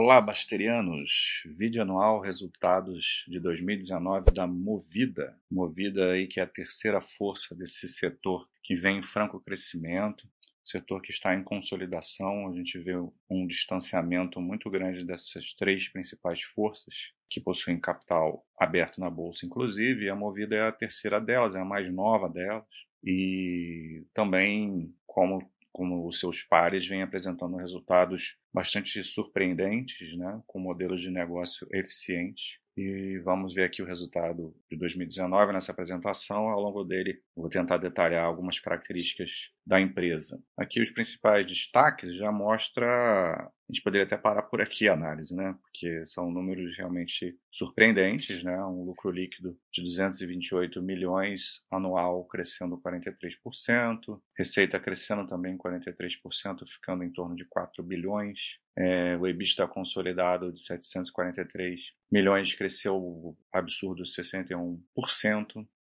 Olá, basterianos! Vídeo anual resultados de 2019 da Movida. Movida aí que é a terceira força desse setor que vem em franco crescimento, setor que está em consolidação. A gente vê um distanciamento muito grande dessas três principais forças que possuem capital aberto na bolsa, inclusive. E a Movida é a terceira delas, é a mais nova delas. E também, como como os seus pares vêm apresentando resultados bastante surpreendentes, né, com modelos de negócio eficientes. E vamos ver aqui o resultado de 2019 nessa apresentação. Ao longo dele, vou tentar detalhar algumas características da empresa. Aqui os principais destaques já mostra, a gente poderia até parar por aqui a análise, né? Porque são números realmente surpreendentes, né? Um lucro líquido de 228 milhões anual crescendo 43%, receita crescendo também 43%, ficando em torno de 4 bilhões. É, o EBITDA consolidado de 743 milhões cresceu absurdo 61%.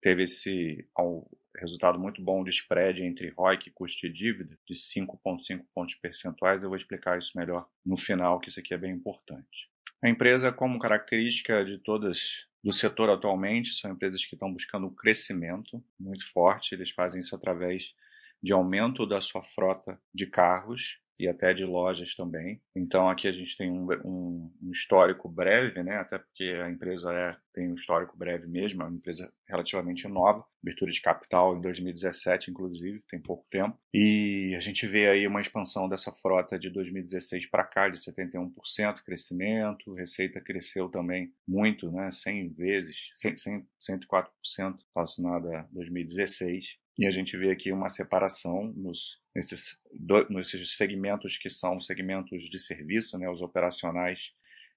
Teve esse resultado muito bom de spread entre ROIC e custo de dívida, de 5,5 pontos percentuais. Eu vou explicar isso melhor no final, que isso aqui é bem importante. A empresa, como característica de todas do setor atualmente, são empresas que estão buscando um crescimento muito forte. Eles fazem isso através de aumento da sua frota de carros e até de lojas também. Então aqui a gente tem um, um, um, histórico breve, né? Até porque a empresa é, tem um histórico breve mesmo, é uma empresa relativamente nova, abertura de capital em 2017, inclusive, tem pouco tempo. E a gente vê aí uma expansão dessa frota de 2016 para cá de 71% crescimento, receita cresceu também muito, né? 100 vezes, 100, 100, 104% relacionada a 2016. E a gente vê aqui uma separação nos, nesses, do, nesses segmentos que são segmentos de serviço, né, os operacionais,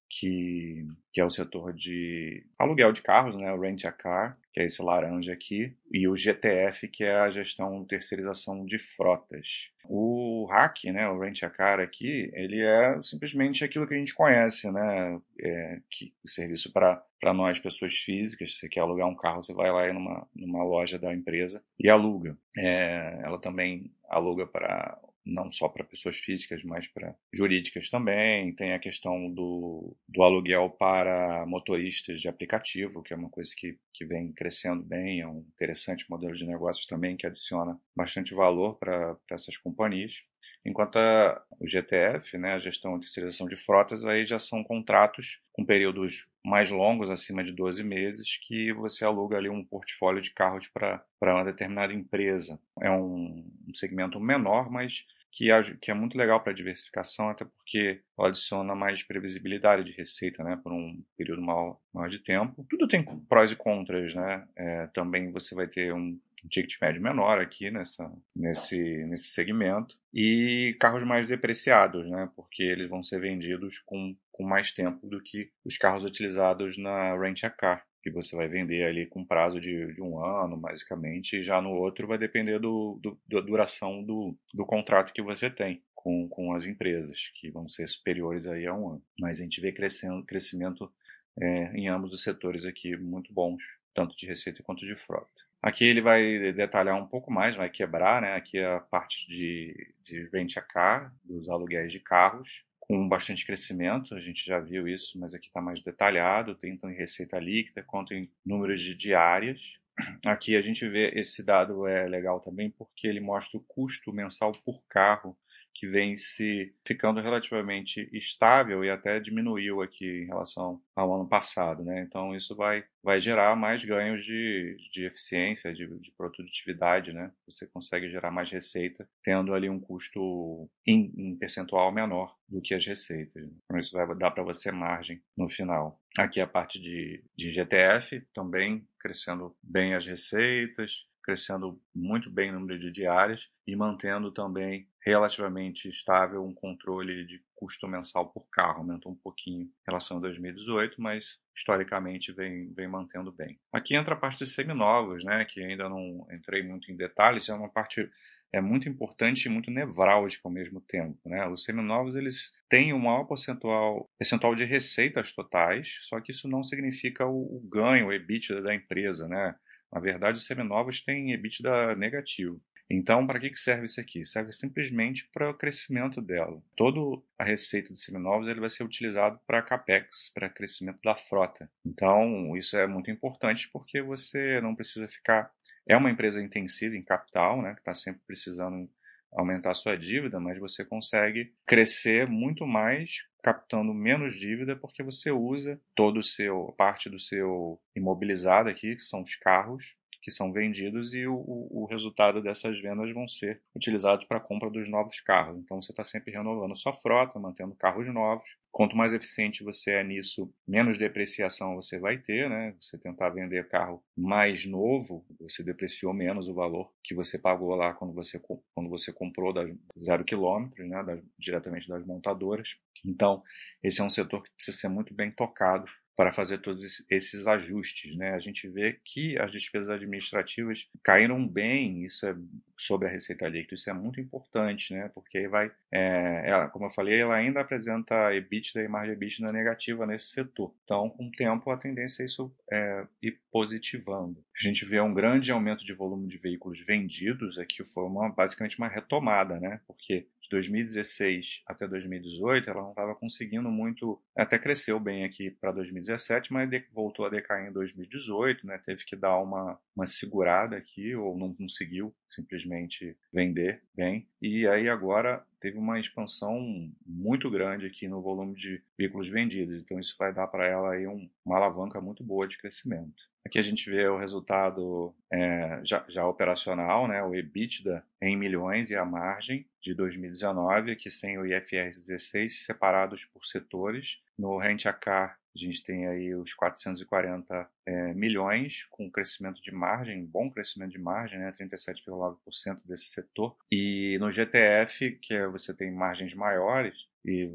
que, que é o setor de aluguel de carros, né, o Rent a Car, que é esse laranja aqui, e o GTF, que é a gestão terceirização de frotas. O RAC, né, o Rent a Car aqui, ele é simplesmente aquilo que a gente conhece, né, é, que, o serviço para nós, pessoas físicas, se você quer alugar um carro, você vai lá numa, numa loja da empresa e aluga. É, ela também aluga para não só para pessoas físicas, mas para jurídicas também. Tem a questão do, do aluguel para motoristas de aplicativo, que é uma coisa que, que vem crescendo bem, é um interessante modelo de negócios também que adiciona bastante valor para essas companhias. Enquanto a, o GTF, né, a gestão e terceirização de frotas, aí já são contratos com períodos mais longos, acima de 12 meses, que você aluga ali um portfólio de carros para uma determinada empresa. É um, um segmento menor, mas que é, que é muito legal para diversificação, até porque adiciona mais previsibilidade de receita, né, por um período maior, maior de tempo. Tudo tem prós e contras, né? É, também você vai ter um ticket médio menor aqui nessa, nesse, nesse segmento e carros mais depreciados, né? Porque eles vão ser vendidos com, com mais tempo do que os carros utilizados na Rent a Car que você vai vender ali com prazo de, de um ano, basicamente, e já no outro vai depender do, do, da duração do, do contrato que você tem com, com as empresas, que vão ser superiores aí a um ano. Mas a gente vê crescendo, crescimento é, em ambos os setores aqui muito bons, tanto de receita quanto de frota. Aqui ele vai detalhar um pouco mais, vai quebrar, né? Aqui a parte de, de a car, dos aluguéis de carros, com bastante crescimento, a gente já viu isso, mas aqui está mais detalhado, tanto em receita líquida quanto em números de diárias. Aqui a gente vê esse dado é legal também porque ele mostra o custo mensal por carro que vem se ficando relativamente estável e até diminuiu aqui em relação ao ano passado, né? Então isso vai, vai gerar mais ganhos de, de eficiência, de, de produtividade, né? Você consegue gerar mais receita tendo ali um custo em, em percentual menor do que as receitas. Então isso vai dar para você margem no final. Aqui a parte de, de GTF também crescendo bem as receitas, crescendo muito bem o número de diárias e mantendo também relativamente estável um controle de custo mensal por carro. Aumentou um pouquinho em relação a 2018, mas historicamente vem, vem mantendo bem. Aqui entra a parte dos seminovos, né, que ainda não entrei muito em detalhes, é uma parte é muito importante e muito nevrálgica ao mesmo tempo. Né? Os seminovos eles têm um maior percentual, percentual de receitas totais, só que isso não significa o, o ganho, o EBITDA da empresa. Né? Na verdade, os seminovos têm EBITDA negativo. Então, para que serve isso aqui? Serve simplesmente para o crescimento dela. Toda a receita de seminovos ele vai ser utilizado para capex, para crescimento da frota. Então, isso é muito importante porque você não precisa ficar. É uma empresa intensiva em capital, né, que está sempre precisando aumentar sua dívida, mas você consegue crescer muito mais captando menos dívida porque você usa todo o seu parte do seu imobilizado aqui, que são os carros, que são vendidos e o, o resultado dessas vendas vão ser utilizados para a compra dos novos carros. Então você está sempre renovando sua frota, mantendo carros novos. Quanto mais eficiente você é nisso, menos depreciação você vai ter, né? Você tentar vender carro mais novo, você depreciou menos o valor que você pagou lá quando você, quando você comprou da zero quilômetros, né? Da, diretamente das montadoras. Então, esse é um setor que precisa ser muito bem tocado para fazer todos esses ajustes. Né? A gente vê que as despesas administrativas caíram bem, isso é sobre a receita líquida, isso é muito importante, né? porque vai, é, ela, como eu falei, ela ainda apresenta EBITDA e margem EBITDA negativa nesse setor. Então, com o tempo, a tendência é isso é, ir positivando. A gente vê um grande aumento de volume de veículos vendidos, aqui foi uma, basicamente uma retomada, né? porque 2016 até 2018, ela não estava conseguindo muito, até cresceu bem aqui para 2017, mas voltou a decair em 2018, né? Teve que dar uma, uma segurada aqui, ou não conseguiu simplesmente vender bem. E aí agora teve uma expansão muito grande aqui no volume de veículos vendidos. Então isso vai dar para ela aí um, uma alavanca muito boa de crescimento. Aqui a gente vê o resultado é, já, já, operacional, né, o EBITDA em milhões e a margem de 2019, aqui sem o IFRS 16, separados por setores. No Rent a Car, a gente tem aí os 440 é, milhões, com crescimento de margem, bom crescimento de margem, né, 37,9% desse setor. E no GTF, que é, você tem margens maiores, e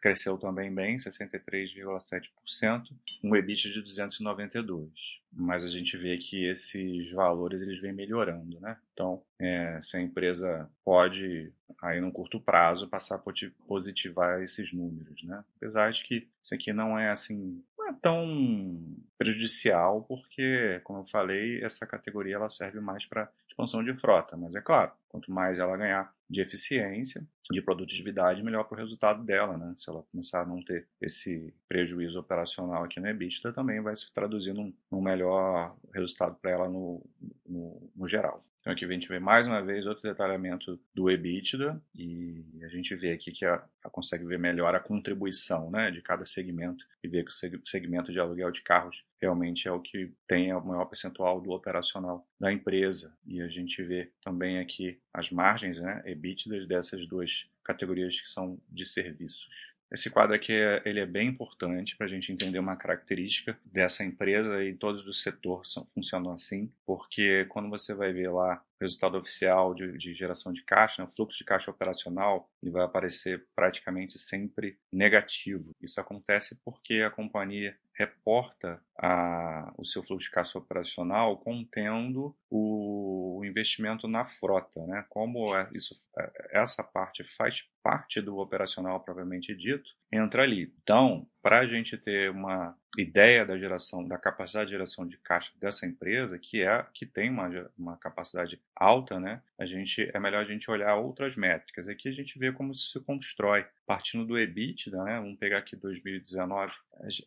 cresceu também bem, 63,7%, um EBITDA de 292. Mas a gente vê que esses valores eles vêm melhorando, né? Então, é, se a empresa pode, aí no curto prazo, passar a positivar esses números, né? Apesar de que isso aqui não é assim não é tão prejudicial, porque, como eu falei, essa categoria ela serve mais para expansão de frota. Mas é claro, quanto mais ela ganhar de eficiência, de produtividade, melhor para o resultado dela. Né? Se ela começar a não ter esse prejuízo operacional aqui no EBITDA, também vai se traduzir num, num melhor resultado para ela no, no, no geral. Então aqui a gente vê mais uma vez outro detalhamento do EBITDA e a gente vê aqui que a, a consegue ver melhor a contribuição né, de cada segmento e ver que o segmento de aluguel de carros realmente é o que tem o maior percentual do operacional da empresa. E a gente vê também aqui as margens, né, EBITDA dessas duas categorias que são de serviços. Esse quadro aqui é, ele é bem importante para a gente entender uma característica dessa empresa e todos os setores são, funcionam assim, porque quando você vai ver lá resultado oficial de, de geração de caixa, né, fluxo de caixa operacional, ele vai aparecer praticamente sempre negativo. Isso acontece porque a companhia reporta a, o seu fluxo de caixa operacional contendo o investimento na frota, né? Como é, isso, é, essa parte faz parte do operacional propriamente dito, entra ali. Então, para a gente ter uma ideia da geração, da capacidade de geração de caixa dessa empresa, que é que tem uma, uma capacidade alta, né? A gente é melhor a gente olhar outras métricas. Aqui a gente vê como se constrói partindo do EBITDA, né? Vamos pegar aqui 2019,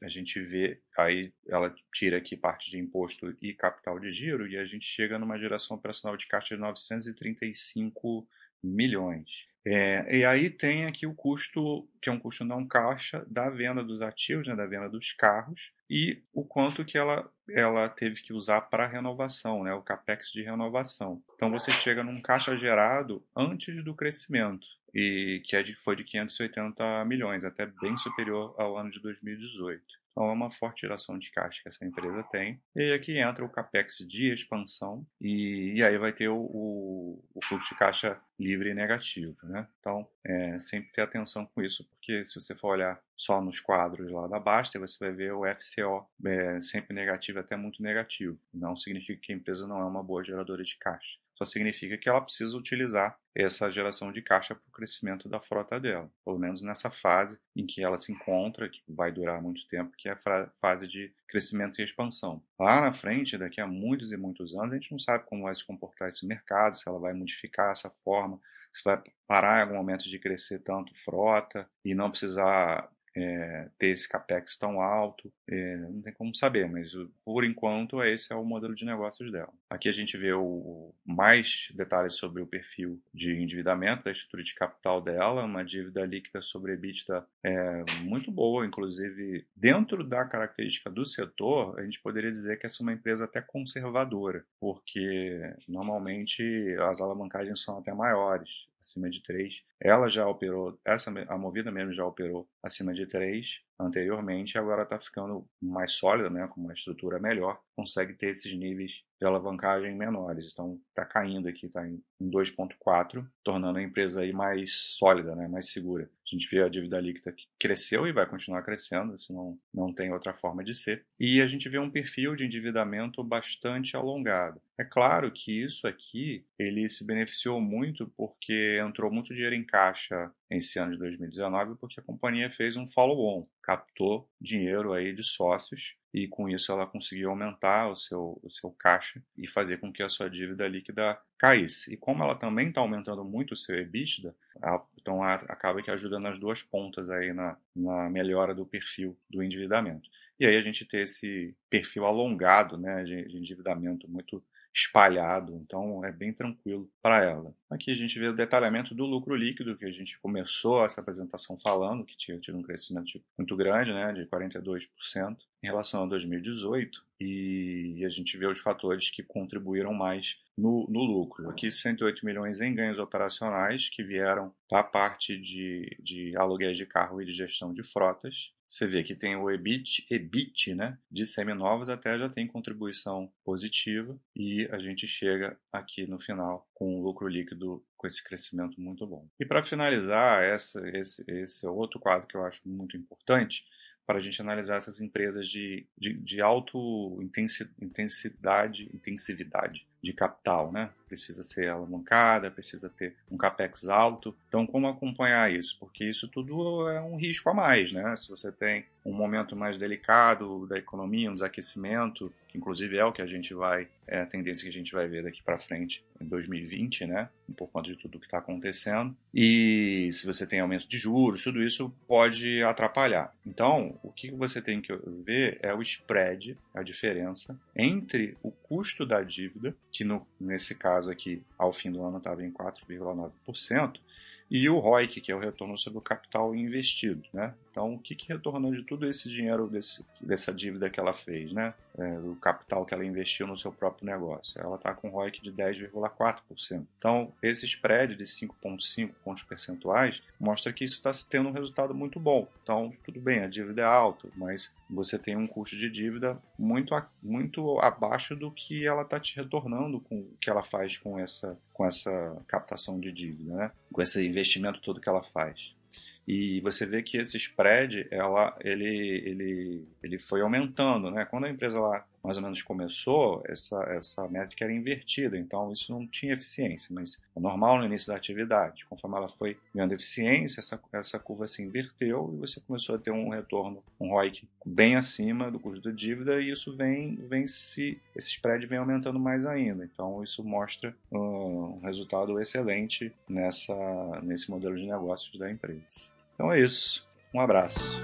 a gente vê aí ela tira aqui parte de imposto e capital de giro e a gente chega numa geração operacional de caixa de 935 milhões. É, e aí tem aqui o custo, que é um custo não caixa, da venda dos ativos, né, da venda dos carros, e o quanto que ela, ela teve que usar para renovação, né, o capex de renovação. Então você chega num caixa gerado antes do crescimento, e que é de, foi de 580 milhões, até bem superior ao ano de 2018. Então é uma forte geração de caixa que essa empresa tem. E aqui entra o capex de expansão e, e aí vai ter o, o, o, fluxo de caixa livre e negativo. Né? Então é, sempre ter atenção com isso, porque se você for olhar só nos quadros lá da Basta, você vai ver o FCO é, sempre negativo, até muito negativo. Não significa que a empresa não é uma boa geradora de caixa só significa que ela precisa utilizar essa geração de caixa para o crescimento da frota dela, pelo menos nessa fase em que ela se encontra, que vai durar muito tempo, que é a fase de crescimento e expansão. Lá na frente, daqui a muitos e muitos anos, a gente não sabe como vai se comportar esse mercado, se ela vai modificar essa forma, se vai parar em algum momento de crescer tanto frota e não precisar é, ter esse capex tão alto, é, não tem como saber, mas por enquanto esse é o modelo de negócios dela. Aqui a gente vê o, mais detalhes sobre o perfil de endividamento da estrutura de capital dela, uma dívida líquida sobre EBITDA é, muito boa, inclusive dentro da característica do setor, a gente poderia dizer que essa é uma empresa até conservadora, porque normalmente as alavancagens são até maiores acima de 3. Ela já operou, essa a Movida mesmo já operou acima de 3 anteriormente, agora está ficando mais sólida, né, com uma estrutura melhor, consegue ter esses níveis de alavancagem menores. Então está caindo aqui, está em 2,4, tornando a empresa aí mais sólida, né, mais segura. A gente vê a dívida líquida que cresceu e vai continuar crescendo, isso não, não tem outra forma de ser. E a gente vê um perfil de endividamento bastante alongado. É claro que isso aqui ele se beneficiou muito porque entrou muito dinheiro em caixa esse ano de 2019 porque a companhia fez um follow-on, captou dinheiro aí de sócios e com isso ela conseguiu aumentar o seu, o seu caixa e fazer com que a sua dívida líquida caísse. E como ela também está aumentando muito o seu EBITDA, então acaba que ajuda nas duas pontas aí na, na melhora do perfil do endividamento. E aí a gente tem esse perfil alongado né, de, de endividamento muito espalhado, então é bem tranquilo para ela. Aqui a gente vê o detalhamento do lucro líquido, que a gente começou essa apresentação falando, que tinha tido um crescimento muito grande, né, de 42% em relação a 2018, e a gente vê os fatores que contribuíram mais no, no, lucro. Aqui 108 milhões em ganhos operacionais que vieram da parte de, de aluguéis de carro e de gestão de frotas, você vê que tem o EBIT, EBIT né, de seminovos até já tem contribuição positiva e a gente chega aqui no final com um lucro líquido com esse crescimento muito bom. E para finalizar, essa, esse, esse é outro quadro que eu acho muito importante, para a gente analisar essas empresas de, de, de alto intensidade, intensividade de capital, né? Precisa ser alavancada, precisa ter um capex alto. Então, como acompanhar isso? Porque isso tudo é um risco a mais, né? Se você tem um momento mais delicado da economia, um desaquecimento, que inclusive é o que a gente vai, é a tendência que a gente vai ver daqui para frente em 2020, né? Por conta de tudo que está acontecendo. E se você tem aumento de juros, tudo isso pode atrapalhar. Então, o que você tem que ver é o spread, a diferença entre o custo da dívida que no, nesse caso aqui, ao fim do ano, estava em 4,9%, e o ROIC, que é o retorno sobre o capital investido. Né? Então, o que, que retornou de todo esse dinheiro, desse, dessa dívida que ela fez, né? É, do capital que ela investiu no seu próprio negócio? Ela está com ROIC de 10,4%. Então, esse spread de 5,5 pontos percentuais mostra que isso está tendo um resultado muito bom. Então, tudo bem, a dívida é alta, mas você tem um custo de dívida muito, muito abaixo do que ela está te retornando com o que ela faz com essa, com essa captação de dívida, né? com esse investimento todo que ela faz. E você vê que esse spread, ela, ele, ele, ele foi aumentando, né? Quando a empresa lá mais ou menos começou, essa, essa métrica era invertida, então isso não tinha eficiência, mas é normal no início da atividade. Conforme ela foi ganhando eficiência, essa, essa curva se inverteu e você começou a ter um retorno, um ROIC bem acima do custo da dívida e isso vem, vem se, esse spread vem aumentando mais ainda. Então isso mostra um resultado excelente nessa, nesse modelo de negócios da empresa. Então é isso. Um abraço.